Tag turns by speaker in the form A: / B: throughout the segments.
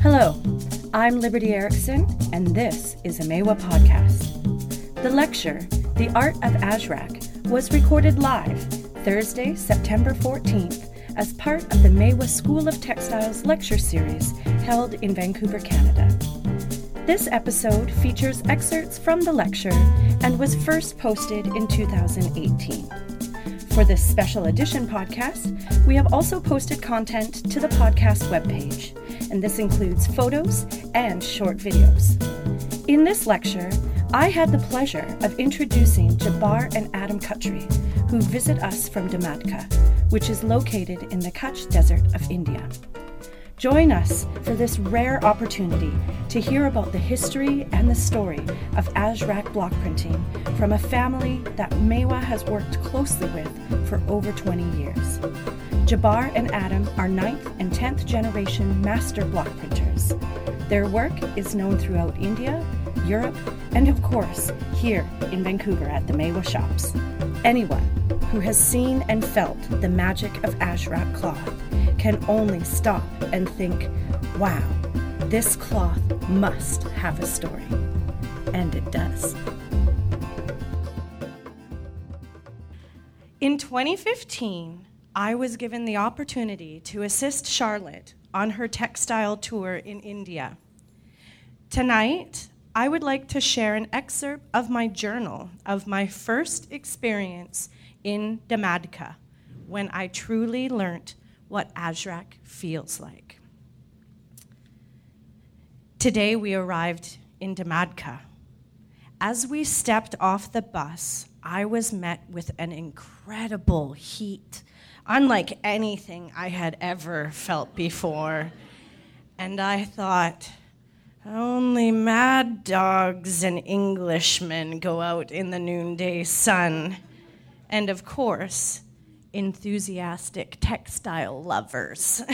A: Hello, I'm Liberty Erickson, and this is a Maiwa podcast. The lecture, The Art of Azrak, was recorded live Thursday, September 14th, as part of the Maiwa School of Textiles lecture series held in Vancouver, Canada. This episode features excerpts from the lecture and was first posted in 2018. For this special edition podcast, we have also posted content to the podcast webpage and this includes photos and short videos. In this lecture, I had the pleasure of introducing Jabbar and Adam Khatri, who visit us from Dhamadka, which is located in the Kutch Desert of India. Join us for this rare opportunity to hear about the history and the story of Azrak block printing from a family that Maiwa has worked closely with for over 20 years. Jabbar and Adam are 9th and 10th generation master block printers. Their work is known throughout India, Europe, and of course, here in Vancouver at the Maiwa shops. Anyone who has seen and felt the magic of Azrak cloth can only stop and think, wow, this cloth must have a story. And it does. In 2015, I was given the opportunity to assist Charlotte on her textile tour in India. Tonight, I would like to share an excerpt of my journal of my first experience in Dhamadka when I truly learnt what Azrak feels like. Today we arrived in Dhamadka. As we stepped off the bus, I was met with an incredible heat, unlike anything I had ever felt before. And I thought, only mad dogs and Englishmen go out in the noonday sun. And of course, enthusiastic textile lovers.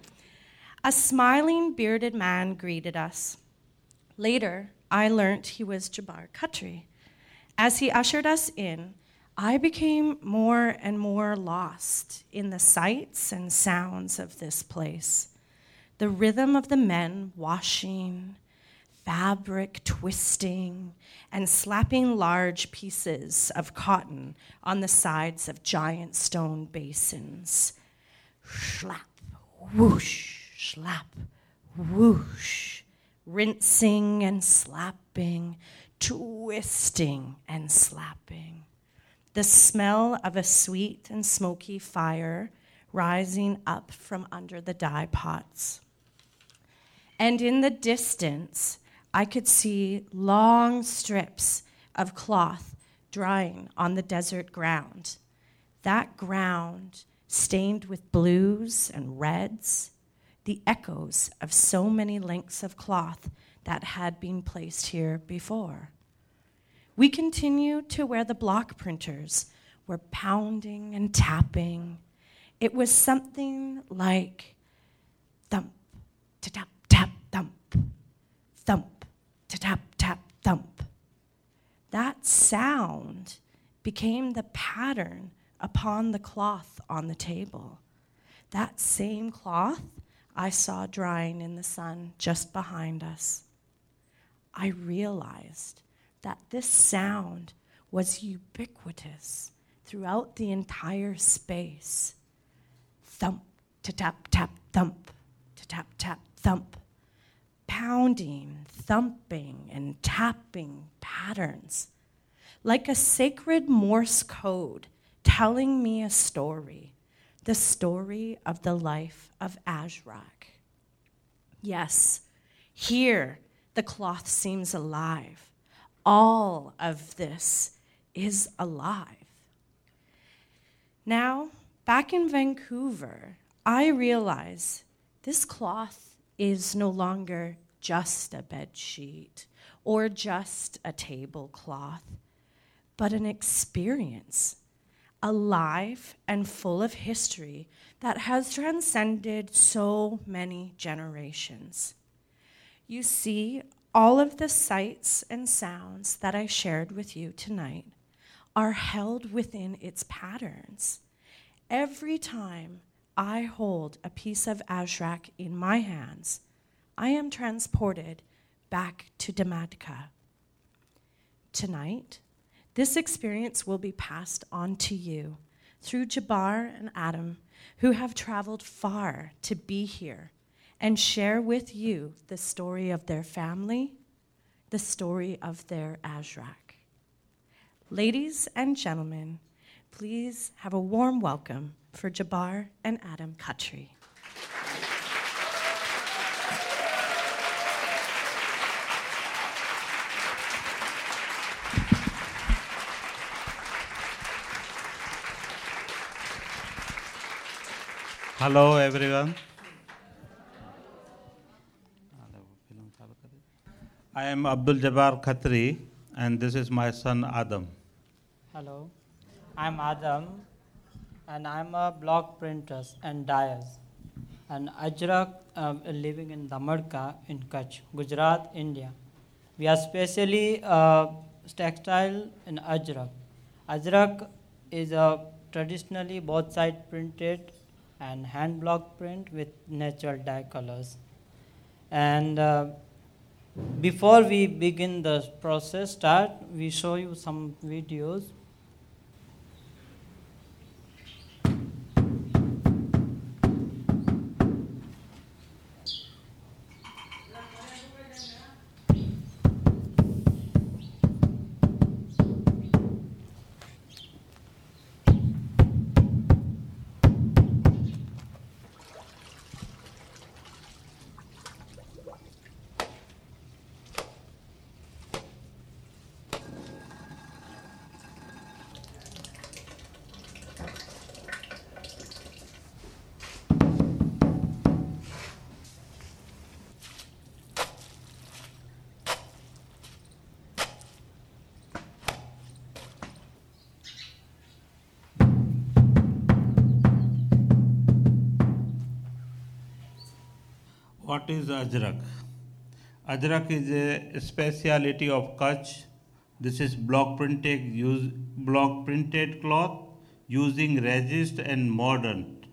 A: a smiling, bearded man greeted us. Later, I learnt he was Jabbar Khatri. As he ushered us in, I became more and more lost in the sights and sounds of this place. The rhythm of the men washing, fabric twisting, and slapping large pieces of cotton on the sides of giant stone basins. Slap, whoosh, slap, whoosh, rinsing and slapping, twisting and slapping. The smell of a sweet and smoky fire rising up from under the dye pots. And in the distance, I could see long strips of cloth drying on the desert ground. That ground stained with blues and reds, the echoes of so many lengths of cloth that had been placed here before. We continued to where the block printers were pounding and tapping. It was something like thump, tap, tap, thump, thump. That sound became the pattern upon the cloth on the table. That same cloth I saw drying in the sun just behind us. I realized that this sound was ubiquitous throughout the entire space. Thump, to tap, tap, thump, to tap, tap, thump pounding, thumping, and tapping patterns, like a sacred Morse code telling me a story, the story of the life of Azrak. Yes, here the cloth seems alive. All of this is alive. Now, back in Vancouver, I realize this cloth is no longer just a bed sheet or just a tablecloth, but an experience, alive and full of history that has transcended so many generations. You see, all of the sights and sounds that I shared with you tonight are held within its patterns. Every time I hold a piece of Azrak in my hands, I am transported back to Dhamadka. Tonight, this experience will be passed on to you through Jabbar and Adam, who have traveled far to be here and share with you the story of their family, the story of their Azrak. Ladies and gentlemen, please have a warm welcome for Jabbar and Adam Khatri.
B: Hello, everyone. I am Abdul Jabbar Khatri, and this is my son Adam.
C: Hello, I'm Adam, and I'm a block printer and dyers. And Ajrak, uh, living in Damarka in Kutch, Gujarat, India. We are specially uh, textile in Ajrak. Ajrak is a traditionally both side printed and hand block print with natural dye colors. And uh, before we begin the process start, we show you some videos.
B: What is Ajrak? Ajrak is a speciality of Kutch. This is block printed, use, block printed cloth using resist and mordant,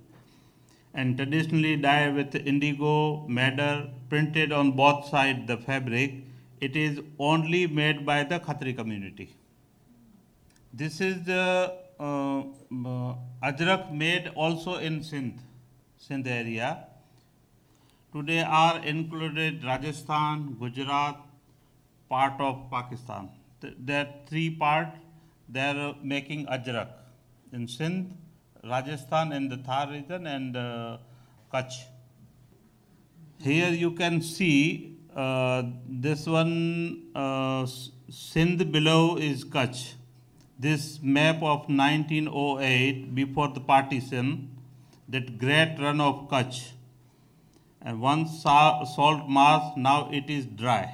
B: and traditionally dyed with indigo, madder, printed on both sides the fabric. It is only made by the Khatri community. This is the uh, uh, Ajrak made also in Sindh, Sindh area. Today are included Rajasthan, Gujarat, part of Pakistan. Th- There are three part. They are making Ajrak in Sindh, Rajasthan, and the Thar region, and uh, Kutch. Here you can see uh, this one uh, Sindh below is Kutch. This map of 1908 before the partition, that great run of Kutch. And once salt mass now it is dry.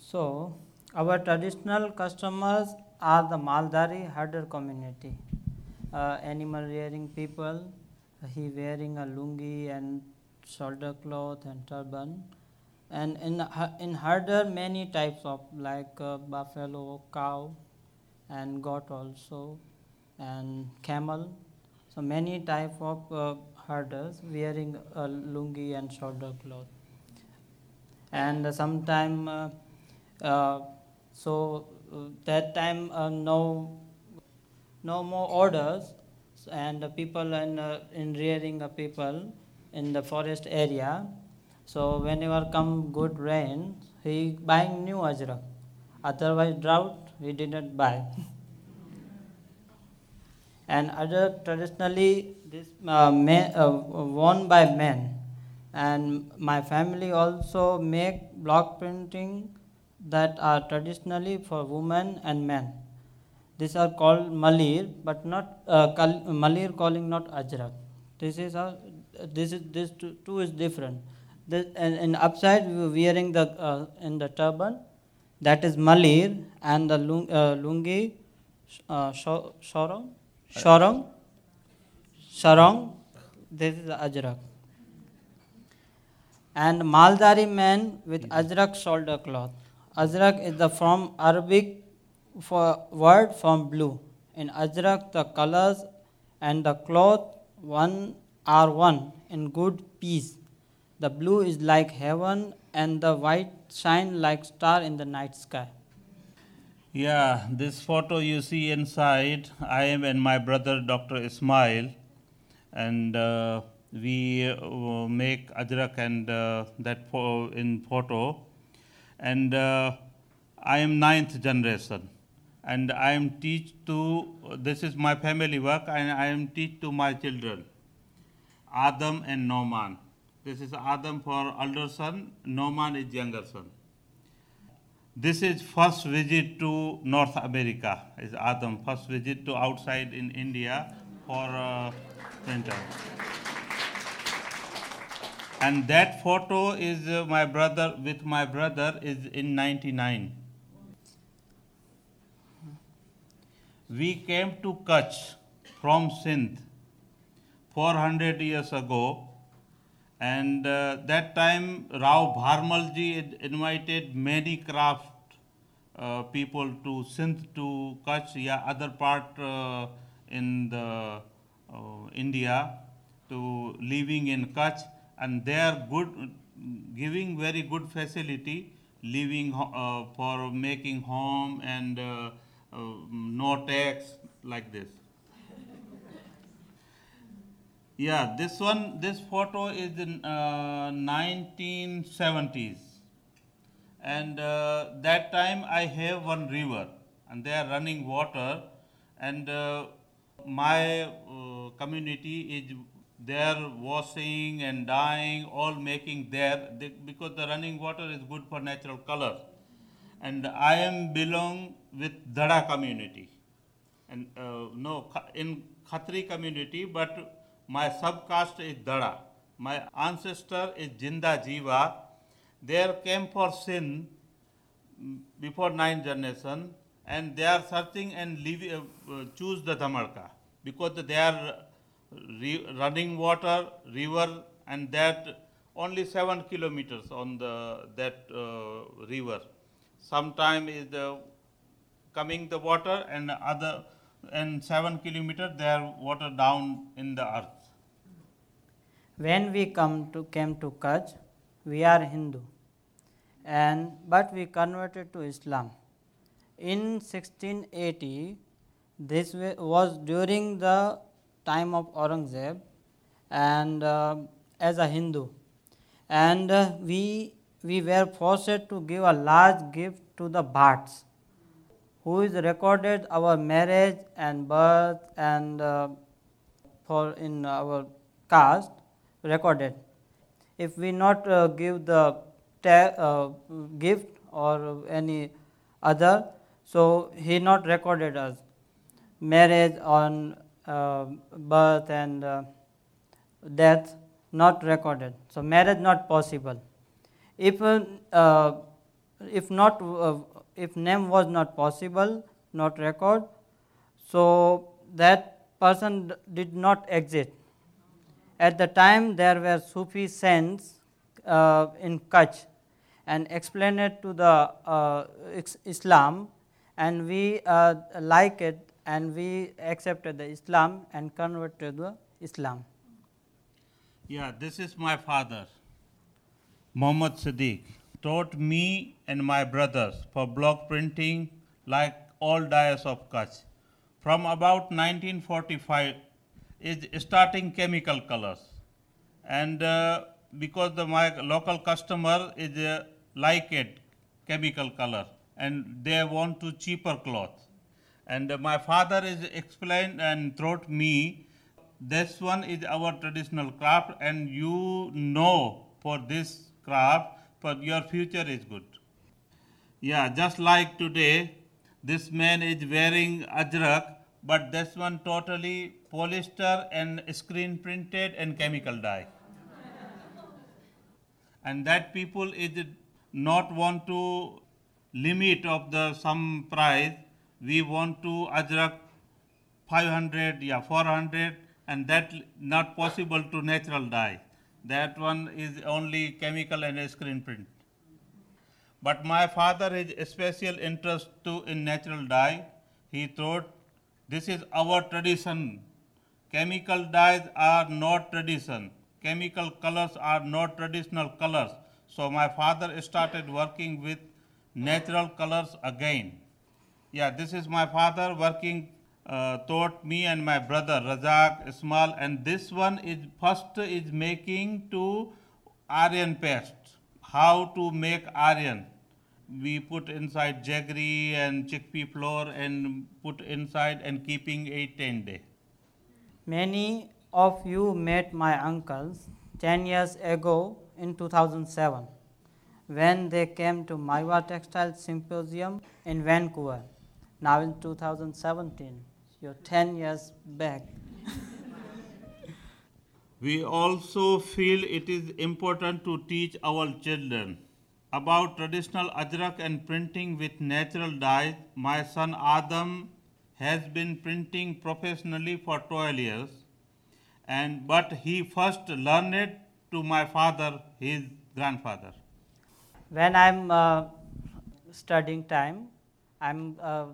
C: So, our traditional customers are the Maldhari herder community, uh, animal rearing people. He wearing a lungi and shoulder cloth and turban. And in in herder, many types of like uh, buffalo, cow, and goat also, and camel. So many type of uh, herders wearing a lungi and shoulder cloth. And sometime uh, uh, so uh, that time no no more orders and people in, in rearing the people in the forest area. So whenever come good rain he buying new ajrak otherwise drought he didn't buy. And other traditionally this uh, ma- uh, worn by men. And my family also make block printing that are traditionally for women and men. These are called malir but not uh, kal- malir calling not ajrak. This is a this is this two, two is different. This, and, and upside we were wearing the uh, in the turban. That is malir and the lung, uh, lungi uh, sho- shorong shorong sarong this is ajrak and Maldhari man with Ajrak shoulder cloth. Ajrak is the from Arabic for word from blue. In Ajrak, the colors and the cloth one are one in good peace. The blue is like heaven, and the white shine like star in the night sky.
B: Yeah, this photo you see inside, I am and my brother Dr. Ismail, and uh, we uh, make Ajrak and uh, that pho- in Porto. and I am ninth generation, and I am teach to. This is my family work, and I am teach to my children, Adam and Noman. This is Adam for elder son, Noman is younger son. This is first visit to North America. Is Adam first visit to outside in India for uh, And that photo is uh, my brother with my brother is in 99. We came to Kutch from Sindh 400 years ago and uh, that time Rao Bharmalji invited many craft uh, people to Sindh to Kutch, yeah, other part uh, in the India to living in Kutch, and they are good, giving very good facility, living uh, for making home and uh, uh, no tax like this. Yeah, this one, this photo is in uh, 1970s. And uh, that time I have one river and they are running water and uh, my uh, community is there washing and dyeing, all making there they, because the running water is good for natural color. And I am belong with Dada community and uh, no in Khatri community, but my subcaste is Dada. My ancestor is Jinda Jiva. There came for sin mm, before nine generation, and they are searching and leave, uh, uh, choose the Dhamarka because they are re- running water, river, and that only seven kilometers on the that uh, river. Sometime is the coming the water and other and seven kilometer there water down in the earth.
C: When we come to came to Kutch, we are Hindu, and but we converted to Islam. In 1680, this was during the time of Aurangzeb, and uh, as a Hindu, and uh, we we were forced to give a large gift to the Bhatts, who is recorded our marriage and birth and uh, for in our caste recorded. If we not uh, give the uh, gift or any other, so he not recorded us marriage on birth and uh, death not recorded. So marriage not possible. If uh, uh, if not if name was not possible, not record, so that person did not exist. At the time, there were Sufi saints uh, in Kutch and explained it to the uh, Islam, and we uh, like it and we accepted the Islam and converted to Islam.
B: Yeah, this is my father, Muhammad Siddiq. Taught me and my brothers for block printing like all dyers of Kutch. From about 1945 is starting chemical colors. And uh, because the, my local customer is uh, like it, chemical color, and they want to cheaper cloth. And my father is explained and taught me this one is our traditional craft and you know for this craft for your future is good. Yeah just like today this man is wearing ajrak but this one totally polyester and screen printed and chemical dye. And that people is not want to limit of the some price we want to ajrak 500 yeah 400 and that not possible to natural dye. That one is only chemical and a screen print. But my father is a special interest to in natural dye. He thought this is our tradition. Chemical dyes are not tradition. Chemical colors are not traditional colors. So my father started working with natural colors again. Yeah, this is my father working, uh, taught me and my brother Razak, Ismail, and this one is first is making to Aryan paste. How to make Aryan? We put inside jaggery and chickpea flour and put inside and keeping eight ten day.
C: Many of you met my uncles 10 years ago in 2007 when they came to Maiwa Textile Symposium in Vancouver. Now in 2017, you're 10 years back.
B: We also feel it is important to teach our children about traditional ajrak and printing with natural dyes. My son Adam has been printing professionally for 12 years and but he first learned it to my father, his grandfather.
C: When I'm uh, studying time, I'm uh,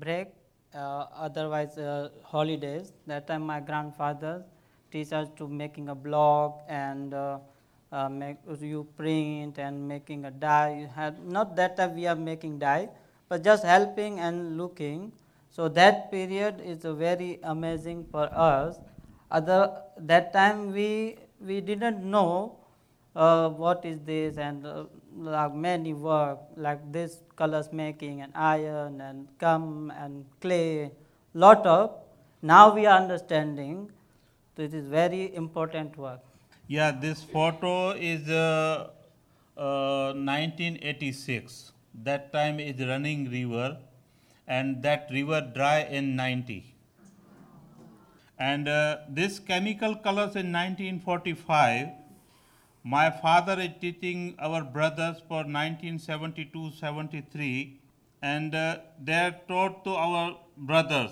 C: break, uh, otherwise uh, holidays. That time my grandfather teach us to making a blog and uh, uh, make you print and making a die. Had not that time we are making die, but just helping and looking. So that period is very amazing for us. Other that time we we didn't know uh, what is this and uh, like many work like this colors making and iron and gum and clay lot of now we are understanding this is very important work
B: Yeah, this photo is uh, uh, 1986. That time is running river, and that river dry in 90. And uh, this chemical colors in 1945. My father is teaching our brothers for 1972-73, and uh, they are taught to our brothers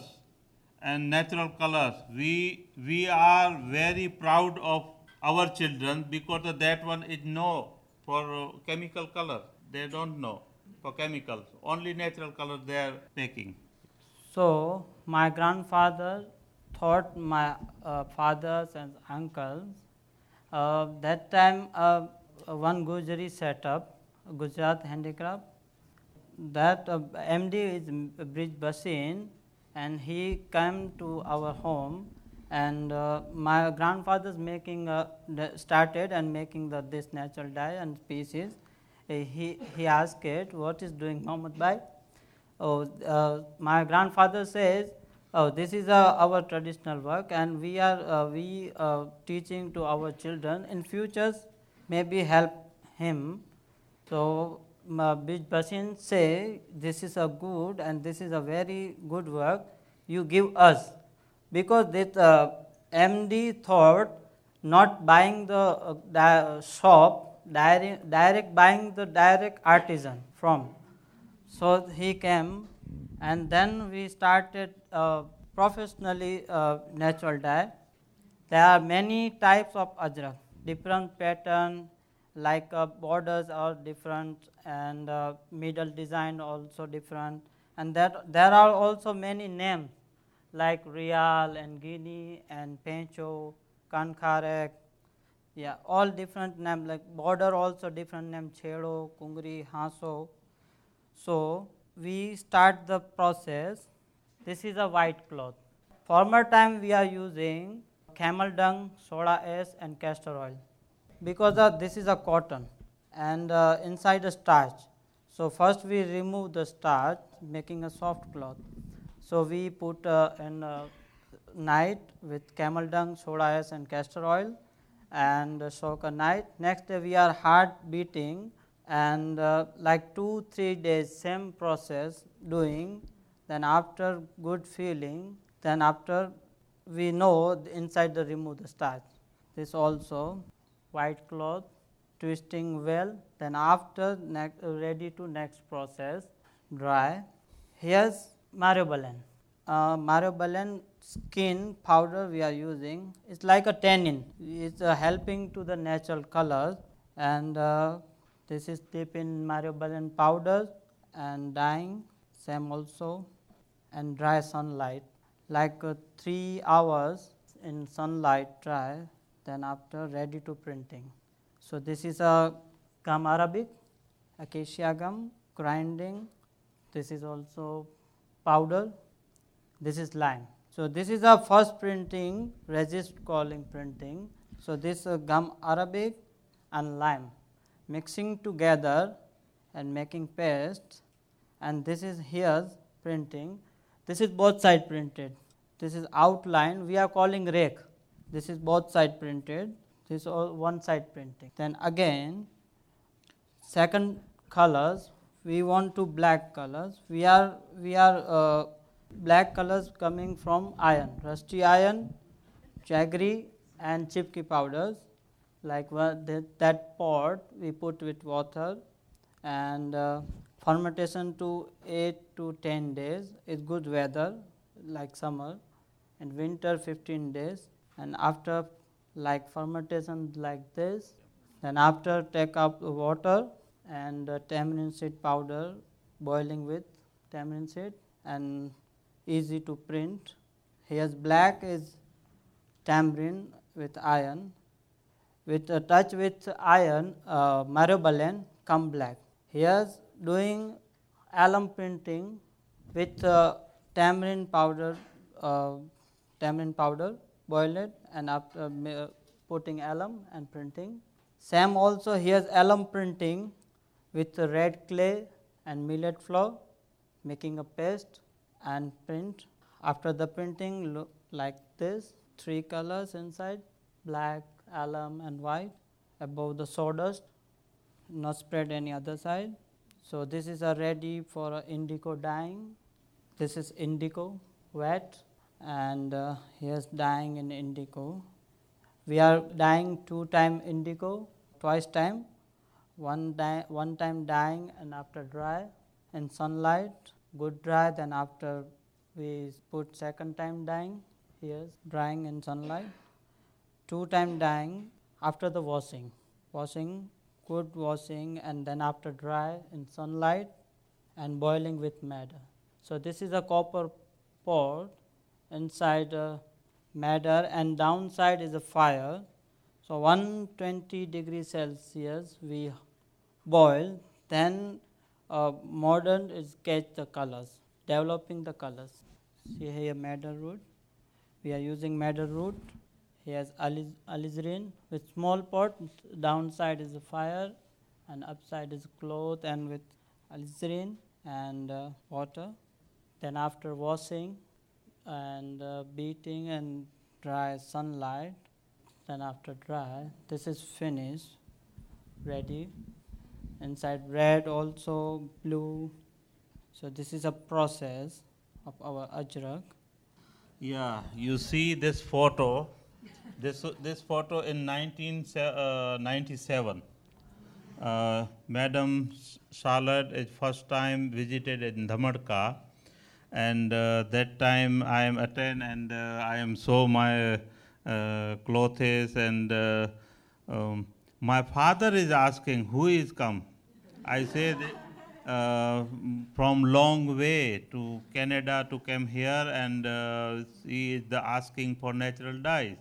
B: and natural colors. We, we are very proud of our children because that one is no for uh, chemical color. They don't know for chemicals. Only natural color they are making.
C: so my grandfather taught my uh, fathers and uncles uh, that time uh, one gujari set up gujarat handicraft. That uh, md is bridge basin and he came to our home and uh, my grandfather's making uh, started and making the, this natural dye and species Uh, he, he asked it what is doing Muhammad Bhai? Oh uh, my grandfather says oh this is uh, our traditional work and we are uh, we uh, teaching to our children. In futures maybe help him. So Bij say this is a good and this is a very good work. You give us. Because this uh, MD thought not buying the uh, di- shop direct, direct buying the direct artisan from. So he came and then we started uh, professionally uh, natural dye there are many types of ajrak, different pattern, like uh, borders are different and uh, middle design also different. And that there are also many names like Real and Guinea and Pencho, Kankharek. Yeah, all different names like border also different name Chedo, Kungri, Haso. So we start the process. This is a white cloth. Former time we are using camel dung, soda ash and castor oil because of this is a cotton and uh, inside a starch. So first we remove the starch making a soft cloth. So we put uh, in uh, night with camel dung, soda ash and castor oil and uh, soak a night. Next we are hard beating and uh, like two three days same process doing. Then after good feeling, then after we know inside the remove the starch. This also white cloth twisting well. Then after next, ready to next process dry. Here's Myrobalan. Uh, Myrobalan skin powder we are using. It's like a tannin. It's uh, helping to the natural colors and uh, this is dip in Myrobalan powder and dyeing same also and dry sunlight like uh, 3 hours in sunlight dry then after ready to printing. So this is a gum arabic, acacia gum, grinding. This is also powder. This is lime. So this is a first printing, resist calling printing. So this uh, gum arabic and lime mixing together and making paste and this is here printing. This is both side printed. This is outline we are calling rake. This is both side printed. This is all one side printing. Then again second colors we want to black colors. We are we are uh, black colors coming from iron, rusty iron, jaggery and chipki powders. Like that, pot we put with water and uh, fermentation to 8 to 10 days is good weather like summer and winter 15 days and after like fermentation like this then after take up the water and uh, tamarind seed powder boiling with tamarind seed and easy to print. Here's black is tamarind with iron. With a touch with iron, uh, myrobalan come black. Here's doing alum printing with uh, tamarind powder, uh, tamarind powder, boil it and after uh, putting alum and printing. Sam also here's alum printing with red clay and millet flour, making a paste and print. After the printing, look like this three colors inside black, alum, and white above the sawdust, not spread any other side. So, this is ready for indigo dyeing. This is indigo wet, and uh, here's dyeing in indigo. We are dyeing two time indigo, twice time, one, dye, one time dyeing and after dry in sunlight good dry then after we put second time dyeing here's drying in sunlight two time dyeing after the washing washing good washing and then after dry in sunlight and boiling with madder so this is a copper pot inside a madder and downside is a fire so 120 degrees celsius we boil then uh, modern is catch the colors, developing the colors. See here madder root. We are using madder root. Here's alizarin with small pot. Downside is fire, and upside is cloth and with alizarin and uh, water. Then after washing and uh, beating and dry sunlight, then after dry, this is finished, ready inside red also blue so this is a process of our ajrak
B: yeah you see this photo this this photo in 1997 uh, uh, madam charlotte is first time visited in dhamadka and uh, that time i am attend and uh, i am show my uh, clothes and uh, um, my father is asking, who is come? I uh, from long way to Canada to come here and he is the asking for natural dyes.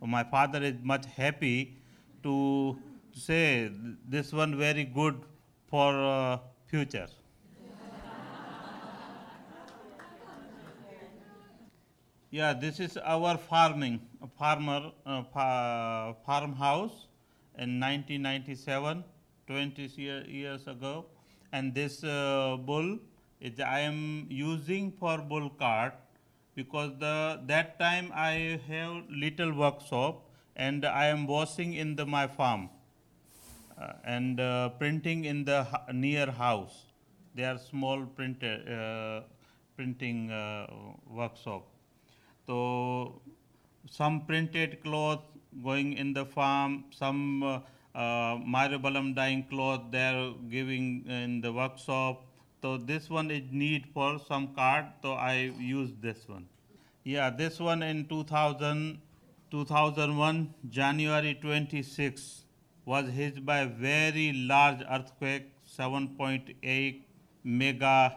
B: My father is much happy to say this one very good for uh, future. yeah, this is our farming, farmer, uh, fa farmhouse in 1997, 20 years ago. And this uh, bull is I am using for bull cart because the that time I have little workshop and I am washing in the my farm uh, and uh, printing in the near house. They are small printer uh, printing uh, workshop. So some printed cloth going in the farm, some uh, uh, dyeing cloth they're giving in the workshop. So this one is need for some card, so I use this one. Yeah, this one in 2000, 2001, January 26, was hit by a very large earthquake, 7.8 mega.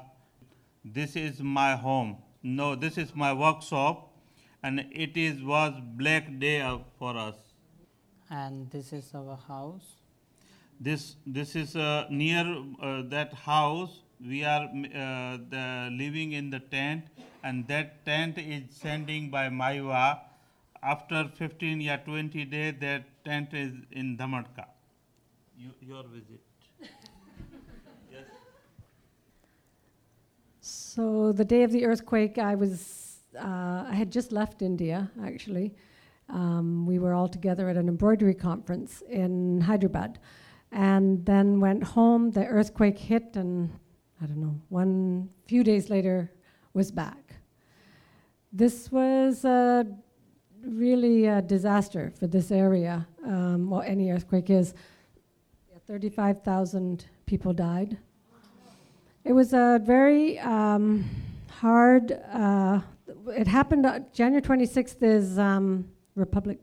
B: This is my home. No, this is my workshop and it is was black day for us
C: and this is our house.
B: This this is uh, near uh, that house. We are uh, the living in the tent, and that tent is sending by Maiwa. After 15 or 20 days, that tent is in Dhamadka. You, your visit. yes.
D: So the day of the earthquake, I was uh, I had just left India actually. Um, we were all together at an embroidery conference in Hyderabad, and then went home. The earthquake hit, and I don't know. One few days later, was back. This was a really a disaster for this area. Um, well, any earthquake is. Thirty-five thousand people died. It was a very um, hard. Uh, it happened. Uh, January 26th is um, Republic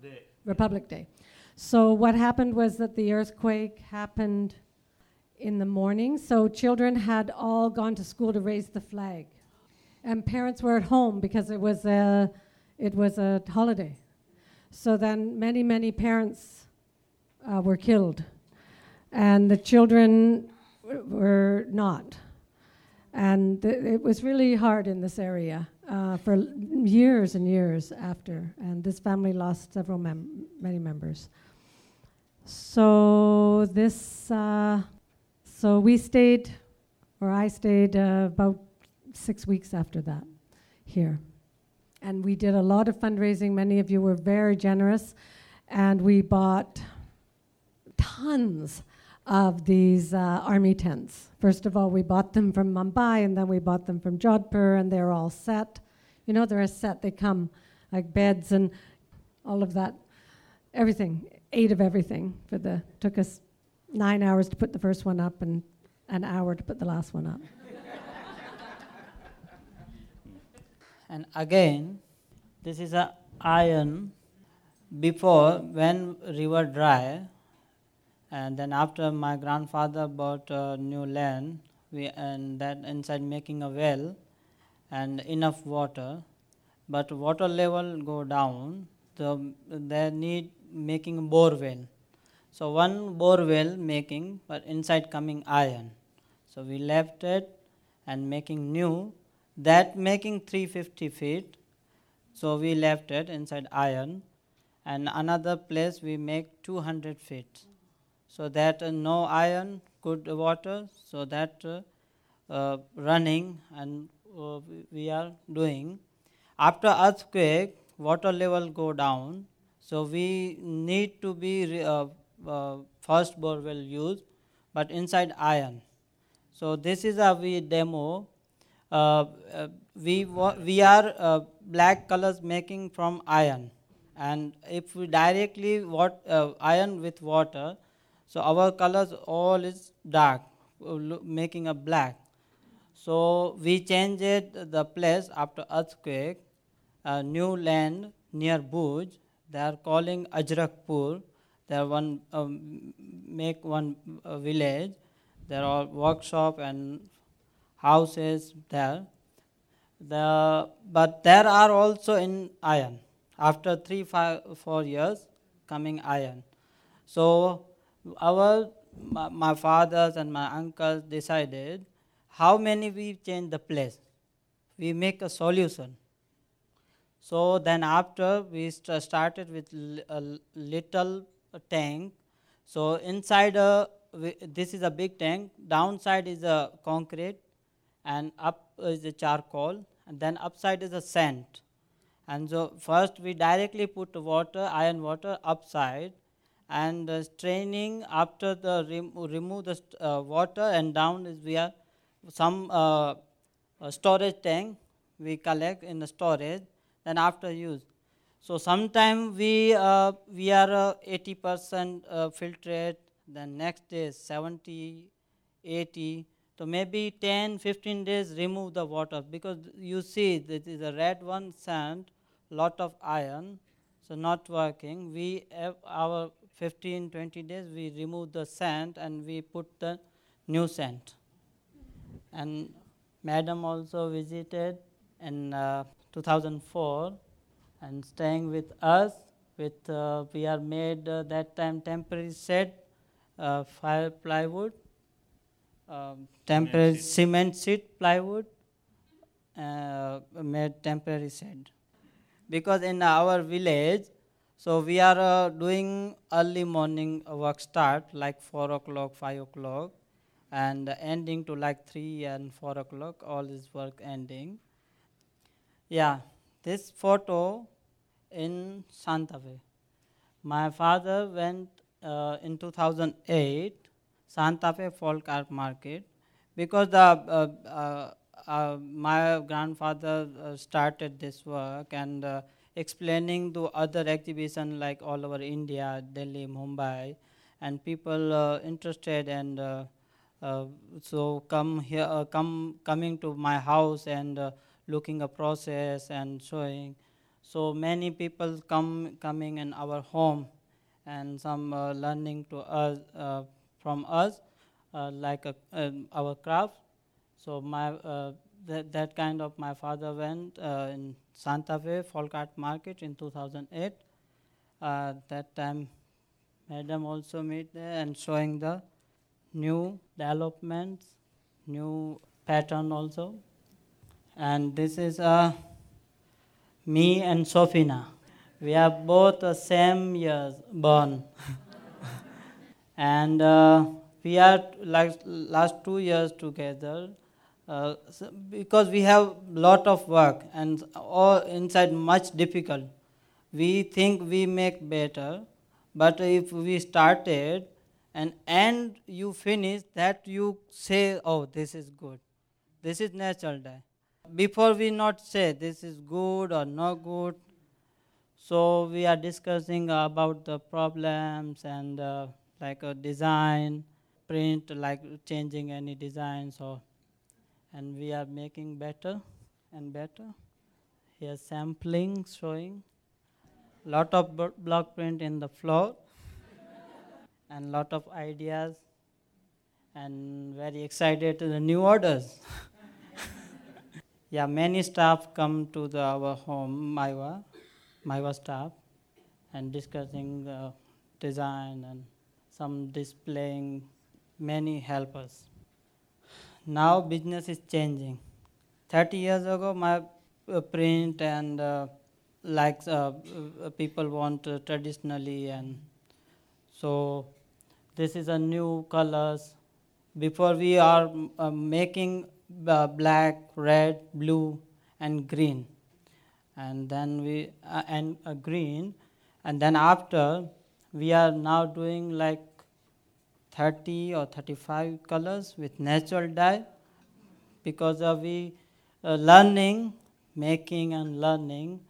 B: Day.
D: Republic Day. So what happened was that the earthquake happened in the morning. So children had all gone to school to raise the flag, and parents were at home because it was a it was a holiday. So then many many parents uh, were killed, and the children w- were not. And th- it was really hard in this area uh, for l- years and years after. And this family lost several mem- many members. So this, uh, so we stayed, or I stayed uh, about six weeks after that here. And we did a lot of fundraising. Many of you were very generous. And we bought tons of these uh, army tents. First of all, we bought them from Mumbai, and then we bought them from Jodhpur, and they're all set. You know, they're a set. They come like beds and all of that, everything, eight of everything. For the took us nine hours to put the first one up, and an hour to put the last one up.
C: And again, this is a iron before when river dry, and then after my grandfather bought a new land, we and that inside making a well and enough water, but water level go down, so they need making bore well. So one bore well making, but inside coming iron. So we left it and making new. That making 350 feet. So we left it inside iron, and another place we make 200 feet. So that uh, no iron, good water. So that uh, uh, running and uh, we- are doing. After earthquake, water level go down. So we need to be re- uh, first borewell used, but inside iron. So this is a we demo. Uh, uh, we wa- we are uh, black colors making from iron, and if we directly what uh, iron with water, so our colors all is dark, making a black. So we changed the place after earthquake, a new land near Bhuj. They are calling Ajrakpur. They are one um, make one uh, village. There are workshop and houses there. The but there are also in iron. After three five four years, coming iron. So our my, my fathers and my uncles decided how many we change the place. We make a solution. So then after we st- started with a l- little tank. So inside a this is a big tank. Downside is a concrete, and up is a charcoal, and then upside is a sand. And so first we directly put water, iron water upside, and uh, straining after the rem- remove the st- uh, water and down is we are some uh, storage tank we collect in the storage. Then after use, so sometime we uh, we are uh, 80 percent uh, filtrate. Then next day 70, 80. So maybe 10, 15 days remove the water because you see this is a red one sand, lot of iron, so not working. We have our 15, 20 days we remove the sand and we put the new sand. And madam also visited in uh, 2004 and staying with us with uh, we are made uh, that time temporary shed, uh, fire plywood, um, temporary cement sheet plywood, uh, made temporary shed. Because in our village, so we are uh, doing early morning work start like four o'clock, five o'clock, and ending to like three and four o'clock. All this work ending. Yeah, this photo in Santa Fe. My father went uh, in 2008 Santa Fe Folk Art Market because the uh, uh, uh, my grandfather uh, started this work and uh, explaining to other exhibition like all over India, Delhi, Mumbai, and people interested and so come here, come coming to my house and looking a process and showing. So many people come coming in our home and some learning to us uh, from us uh, like a, um, our craft. So my uh, that, that kind of my father went in Santa Fe Folk Art Market in 2008. Uh, that time, madam also meet there and showing the new developments, new pattern also. And this is uh, me and Sofina. We are both the same years born. and uh, we are like last two years together uh, because we have lot of work and all inside much difficult we think we make better but if we started and end you finish that you say oh this is good this is natural day before we not say this is good or not good so we are discussing about the problems and uh, like a design print like changing any design so and we are making better and better. Here sampling showing. Lot of b- block print in the floor and lot of ideas and very excited to the new orders yeah many staff come to the, our home maiwa maiwa staff and discussing the design and some displaying many helpers. Now business is changing. 30 years ago my uh, print and uh, like uh, uh, people want traditionally and so this is a new colors. Before we are uh, making uh, black red blue and green. And then we uh, and uh, green. And then after we are now doing like 30 or 35 colors with natural dye because of we uh, learning making and learning.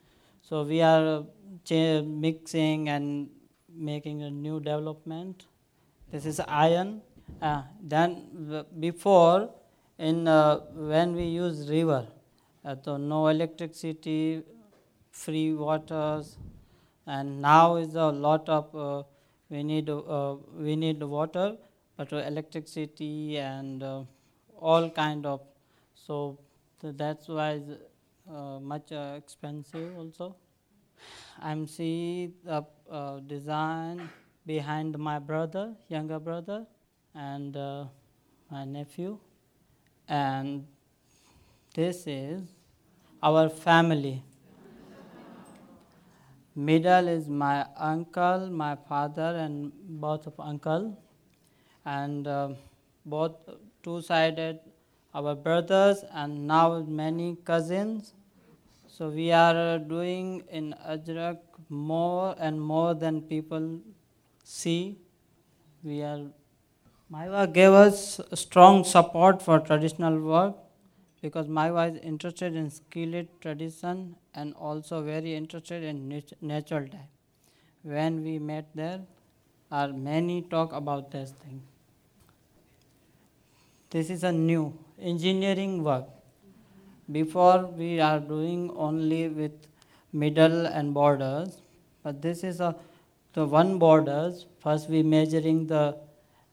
C: So we are uh, cha- mixing and making a new development. This is iron. Uh, then w- before in uh, when we use river uh, so no electricity free waters and now is a lot of uh, we need uh, we need water but electricity and uh, all kind of so that's why uh, much expensive also. I'm see the design behind my brother younger brother and my nephew and this is our family. Middle is my uncle my father and both of uncle. And uh, both two sided our brothers and now many cousins. So we are doing in ajrak more and more than people see. We are Maiwa gave us strong support for traditional work because Maiwa is interested in skilled tradition and also very interested in nat- natural dye. When we met there, are many talk about this thing. This is a new engineering work. Before we are doing only with middle and borders, but this is a the one borders. First we measuring the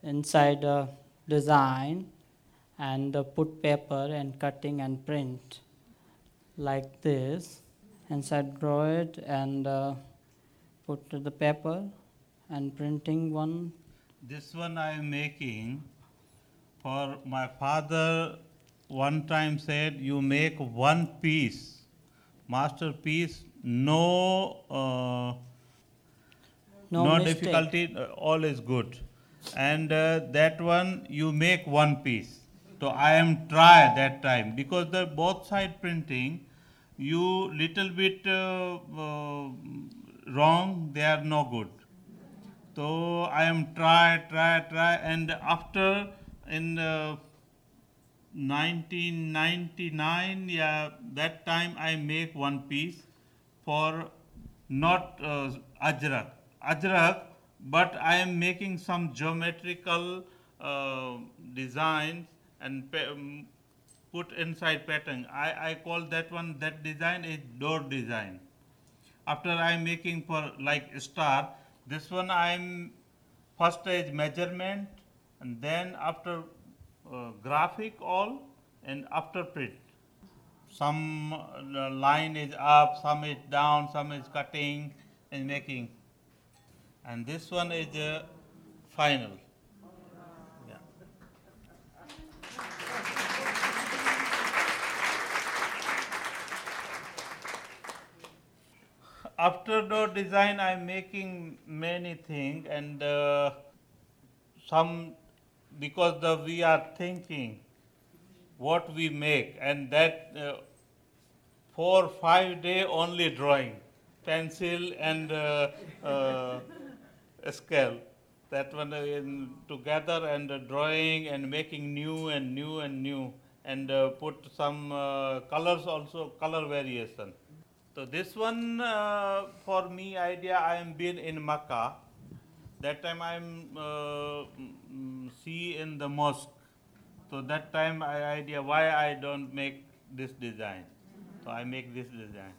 C: inside uh, design and uh, put paper and cutting and print like this inside draw it and uh, put the paper and printing one.
B: This one I am making for my father. One time said, "You make one piece, masterpiece, no, uh,
C: No,
B: no difficulty, uh, all is good." And uh, that one you make one piece. So I am try that time because the both side printing, you little bit uh, uh, wrong. They are no good. So I am try, try, try, and after in uh, 1999, yeah, that time I make one piece for not uh, ajrak, ajrak, but I am making some geometrical uh, designs and um, put inside pattern. I, I call that one that design is door design after I am making for like star, this one I am first is measurement and then after uh, graphic all and after print. Some uh, line is up, some is down, some is cutting and making. And this one is uh, final. Yeah. after door design i'm making many things and uh, some because the we are thinking what we make and that uh, four five day only drawing pencil and uh, uh, scale that one in together and uh, drawing and making new and new and new and uh, put some uh, colors also color variation so this one uh, for me idea I am been in Makkah. That time I am uh, mm, see in the mosque. So that time I idea why I don't make this design. So I make this design.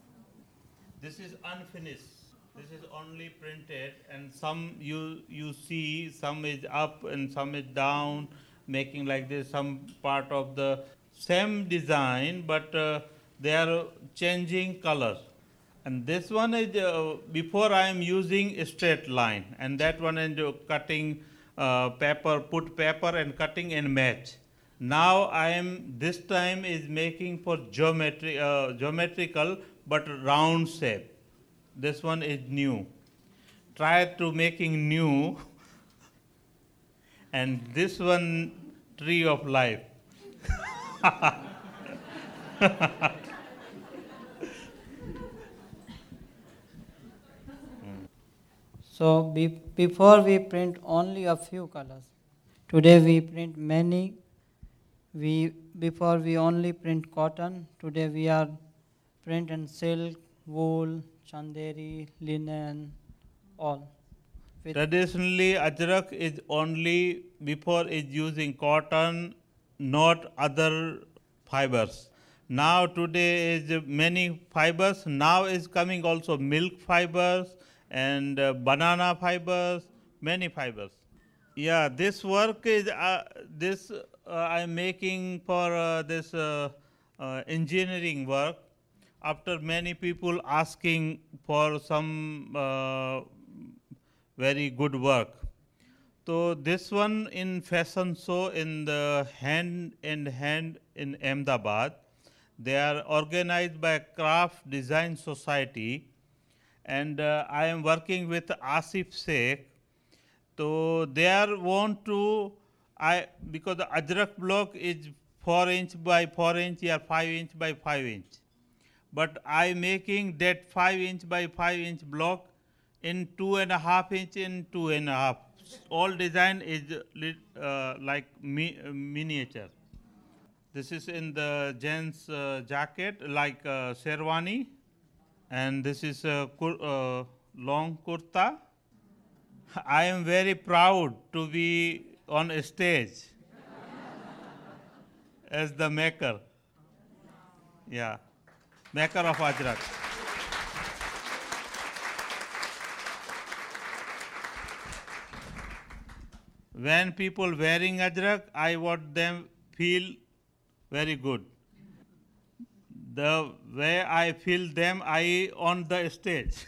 B: This is unfinished. This is only printed and some you you see some is up and some is down, making like this some part of the same design but uh, they are changing color. And this one is uh, before I am using straight line, and that one is cutting uh, paper, put paper and cutting and match. Now I am this time is making for geometry, uh, geometrical but round shape. This one is new. Try to making new, and this one tree of life.
C: So be, before we print only a few colors. Today we print many. We before we only print cotton. Today we are print and silk, wool, chanderi, linen, all. With
B: Traditionally, ajrak is only before is using cotton, not other fibers. Now today is many fibers. Now is coming also milk fibers and uh, banana fibers, many fibers. Yeah, this work is uh, this uh, I'm making for uh, this uh, uh, engineering work. After many people asking for some uh, very good work. So this one in fashion show in the hand in hand in Ahmedabad. They are organized by Craft Design Society, and uh, I am working with Asif Sheikh. So they are want to I because the Ajrak block is four inch by four inch or five inch by five inch, but I making that five inch by five inch block in two and a half inch in two and a half. All design is uh, like mi- uh, miniature. This is in the gents uh, jacket like uh, sherwani, and this is a uh, long kurta. I am very proud to be on stage as the maker. Yeah, maker of Ajrak. When people wearing Ajrak, I want them feel very good. The way I feel them, I on the stage.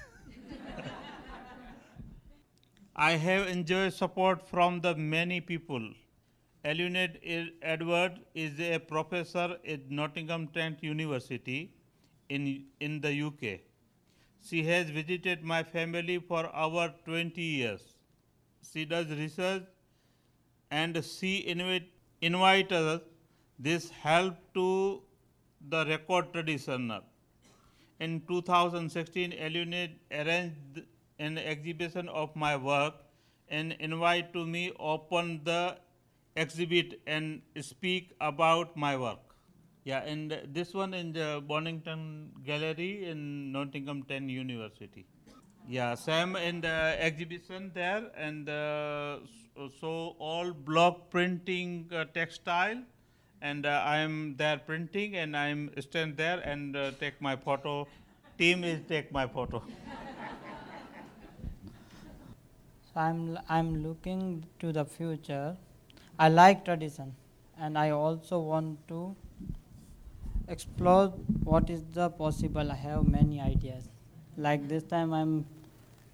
B: I have enjoyed support from the many people. Eluned Edward is a professor at Nottingham Trent University in, in the UK. She has visited my family for over 20 years. She does research and she invite, us. This help to the record traditioner. In 2016, Eluned arranged an exhibition of my work and invite to me open the exhibit and speak about my work. Yeah, and this one in the Bonington Gallery in Nottingham Trent University. Yeah, Sam in the exhibition there, and uh, so, all block printing uh, textile, and uh, I am there printing, and I am stand there and uh, take my photo. Team is take my photo.
C: So I'm, I'm looking to the future. I like tradition and I also want to explore what is the possible. I have many ideas. Like this time I'm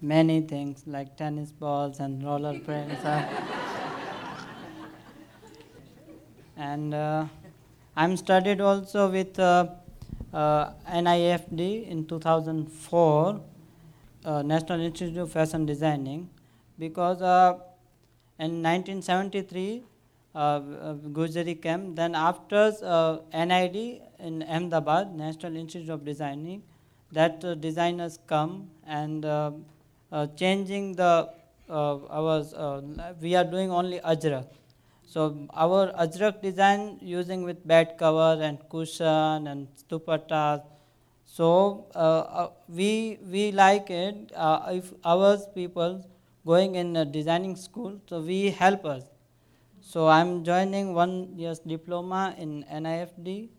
C: many things like tennis balls and roller prints. and uh, I'm studied also with uh, uh, NIFD in 2004, uh, National Institute of Fashion Designing because uh, in 1973 uh, uh, Gujari came. Then after uh, NID in Ahmedabad, National Institute of Designing, that uh, designers come and uh, changing the our we are doing only ajrak. So our ajrak design using with bed cover and cushion and dupatta. So uh, we we like it uh, if our people going in designing school, so we help us. So I'm joining one year's diploma in NIFD,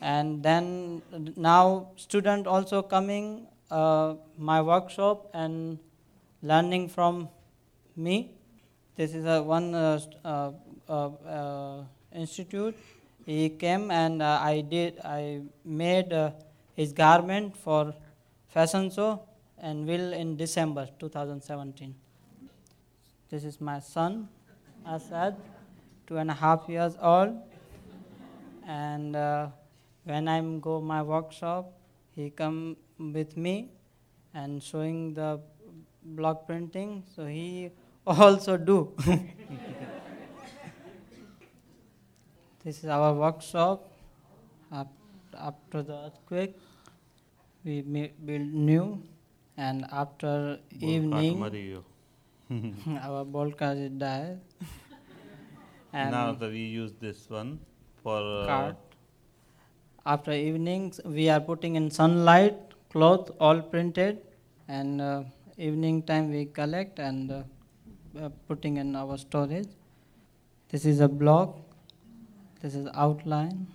C: and then now student also coming uh, my workshop and learning from me. This is a one uh, uh, uh, uh, institute. He came and uh, I did I made his garment for fashion show and will in December 2017. This is my son, Asad, two and a half years old. And uh, when I'm go my workshop, he come with me and showing the block printing. So he also do. this is our workshop. After the earthquake, we build new, and after evening. our died. and
B: now the, we use this one for uh,
C: cart. After evenings, we are putting in sunlight, cloth all printed, and uh, evening time we collect and uh, uh, putting in our storage. This is a block. This is outline,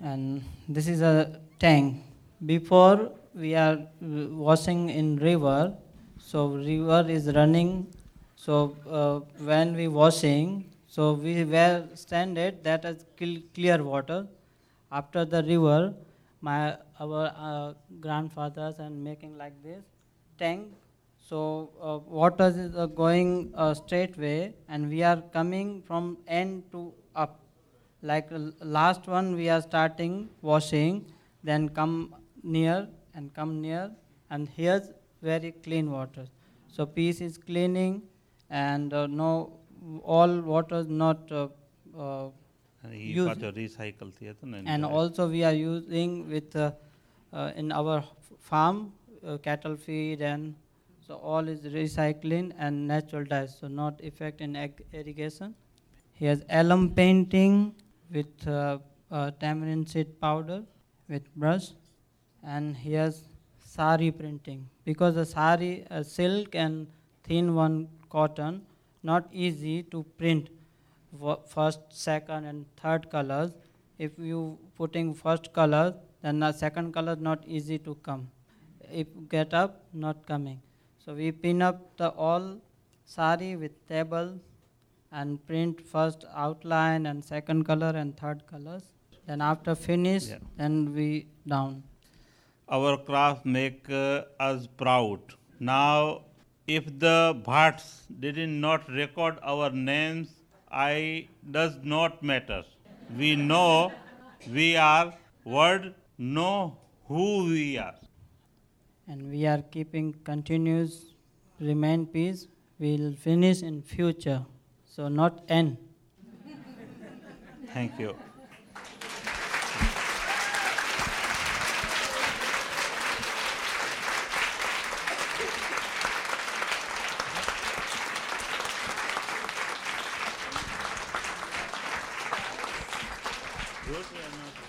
C: and this is a tank. Before we are uh, washing in river, so river is running. So uh, when we washing, so we were standard that is clear water. After the river, my our uh, grandfathers and making like this tank. So uh, water is uh, going uh, straight way, and we are coming from end to up. Like last one, we are starting washing, then come near and come near, and here's very clean waters. So peace is cleaning, and uh, no all waters not. Uh, uh,
B: recycle
C: and also we are using with uh, uh, in our farm uh, cattle feed and so all is recycling and natural dyes so not effect in ag- irrigation he has alum painting with uh, uh, tamarind seed powder with brush and he has sari printing. Because the sari uh, silk and thin one cotton not easy to print first second and third colors. If you putting first color then the second color not easy to come. If get up not coming. So we pin up the all sari with table and print first outline and second color and third colors. Then after finish
B: Yeah.
C: then we down
B: our craft make us proud now if the Bhatts did not record our names, I does not matter. We know we are word know who we are.
C: and we are keeping continuous remain peace We will finish in future so not end
B: Thank you.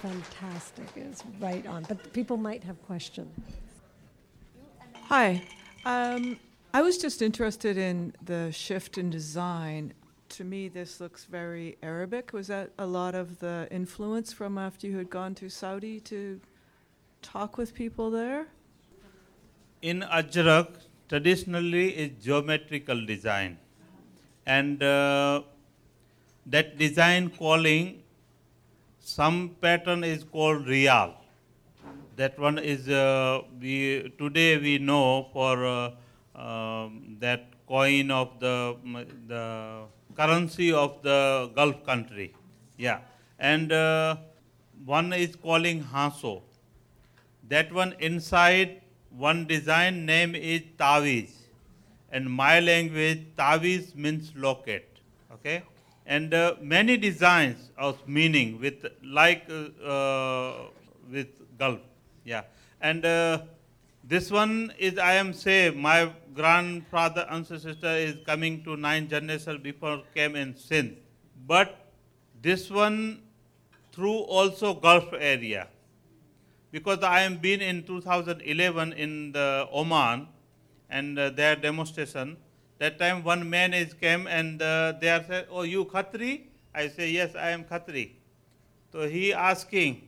D: Fantastic. It's right on. But people might have questions.
E: Hi. Um, I was just interested in the shift in design. To me, this looks very Arabic. Was that a lot of the influence from after you had gone to Saudi to talk with people there?
B: In Ajrak, traditionally is geometrical design, and uh, that design calling some pattern is called real. That one is uh, we today we know for uh, um, that coin of the the currency of the Gulf country, yeah, and uh, one is calling Hanso. That one inside one design name is Taviz. In my language, Taviz means locket. Okay? And uh, many designs of meaning with like uh, uh, with Gulf. Yeah. And uh, this one is I am say my grandfather ancestor is coming to nine generation before came in Sindh. But this one through also Gulf area because I am been in 2011 in the Oman and uh, their demonstration. That time one man is came and uh, they are said, "Oh, you Khatri?" I say, "Yes, I am Khatri." So he asking,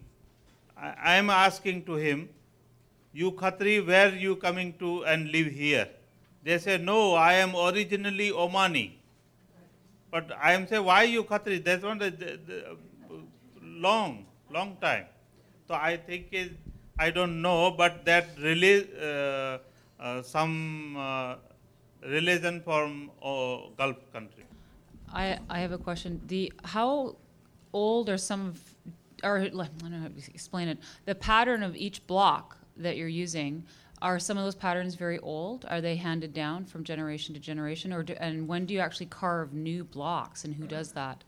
B: I, I am asking to him, "You Khatri, where you coming to and live here?" They say, "No, I am originally Omani." But I am say, "Why you Khatri?" That's one the, the, the, long, long time. So I think is I don't know, but that really uh, uh, some uh, religion from uh, Gulf country.
F: I, I have a question. The how old are some of, or I don't know how to explain it. The pattern of each block that you're using are some of those patterns very old? Are they handed down from generation to generation, or do, and when do you actually carve new blocks, and who does that?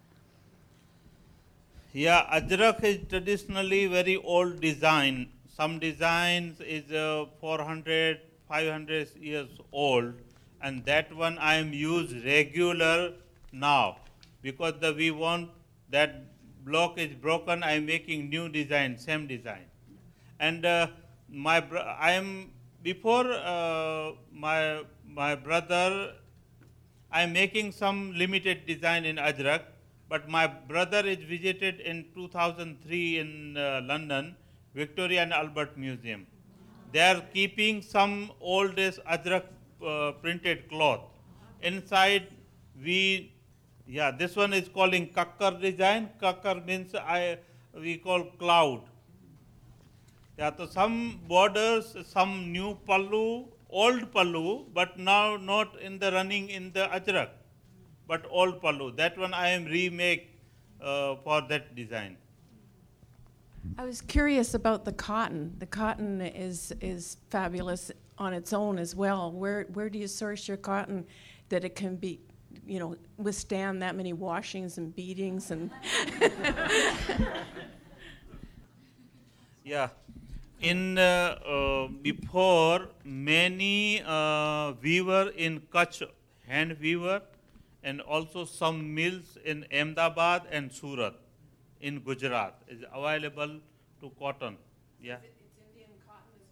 B: Yeah, Ajrak is traditionally very old design. Some designs is uh, 400, 500 years old, and that one I am use regular now because the, we want that block is broken. I am making new design, same design, and uh, my I am before uh, my my brother. I am making some limited design in Ajrak, but my brother is visited in 2003 in uh, London, Victoria and Albert Museum. They are keeping some oldest Ajrak uh, printed cloth. Inside, we, yeah, this one is calling Kakkar design. Kakkar means I, we call cloud. Yeah, so some borders, some new pallu, old pallu, but now not in the running in the Ajrak, but old pallu. That one I am remake uh, for that design.
G: I was curious about the cotton. The cotton is is fabulous on its own as well. Where where do you source your cotton that it can be, you know, withstand that many washings and beatings and
B: Yeah. In uh, uh, before many uh, weaver in Kutch, hand weaver, and also some mills in Ahmedabad and Surat in Gujarat is available to cotton. Yeah.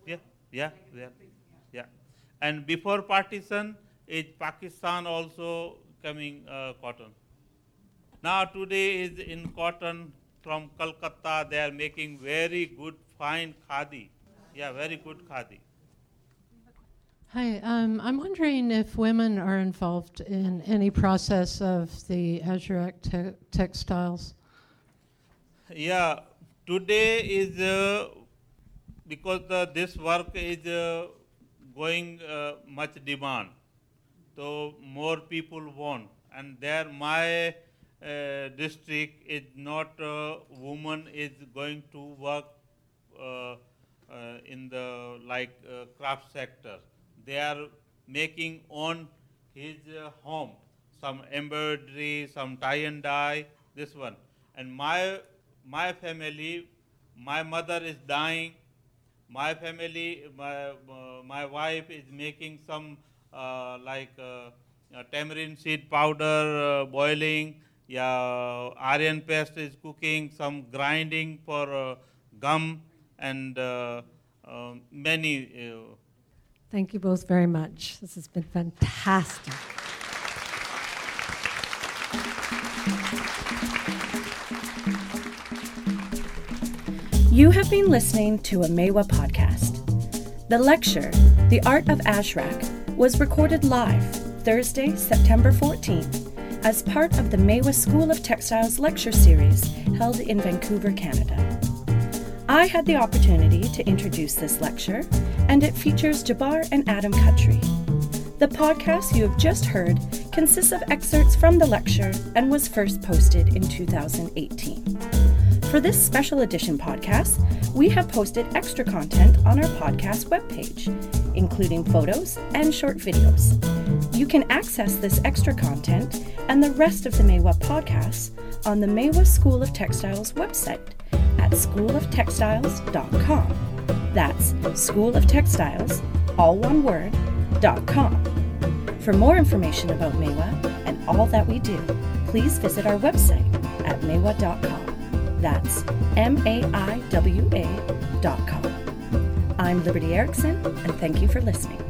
B: Yeah, yeah, yeah, yeah. And before partition, is Pakistan also coming uh, cotton. Now today is in cotton from Calcutta. They are making very good, fine khadi. Yeah, very good khadi.
H: Hi, um, I'm wondering if women are involved in any process of the Ajrak te- textiles.
B: Yeah, today is uh, because the, this work is uh, going uh, much demand. so more people want. And there, my uh, district is not uh, woman is going to work uh, uh, in the like uh, craft sector. They are making on his home some embroidery, some tie and dye, this one. And my my family, my mother is dying. My family, my my wife is making some uh, like uh, uh, tamarind seed powder boiling. Yeah, iron paste is cooking. Some grinding for gum and uh, many.
D: Thank you both very much. This has been fantastic.
I: You have been listening to a Maiwa podcast. The lecture, The Art of Ajrak, was recorded live Thursday, September 14th, as part of the Maiwa School of Textiles lecture series held in Vancouver, Canada. I had the opportunity to introduce this lecture, and it features Jabbar and Adam Khatri. The podcast you have just heard consists of excerpts from the lecture and was first posted in 2018. For this special edition podcast, we have posted extra content on our podcast webpage, including photos and short videos. You can access this extra content and the rest of the Maiwa podcasts on the Maiwa School of Textiles website at schooloftextiles.com. That's School of Textiles, all one word, dot com. For more information about Maiwa and all that we do, please visit our website at maiwa.com. That's M A I W A dot com. I'm Liberty Erickson, and thank you for listening.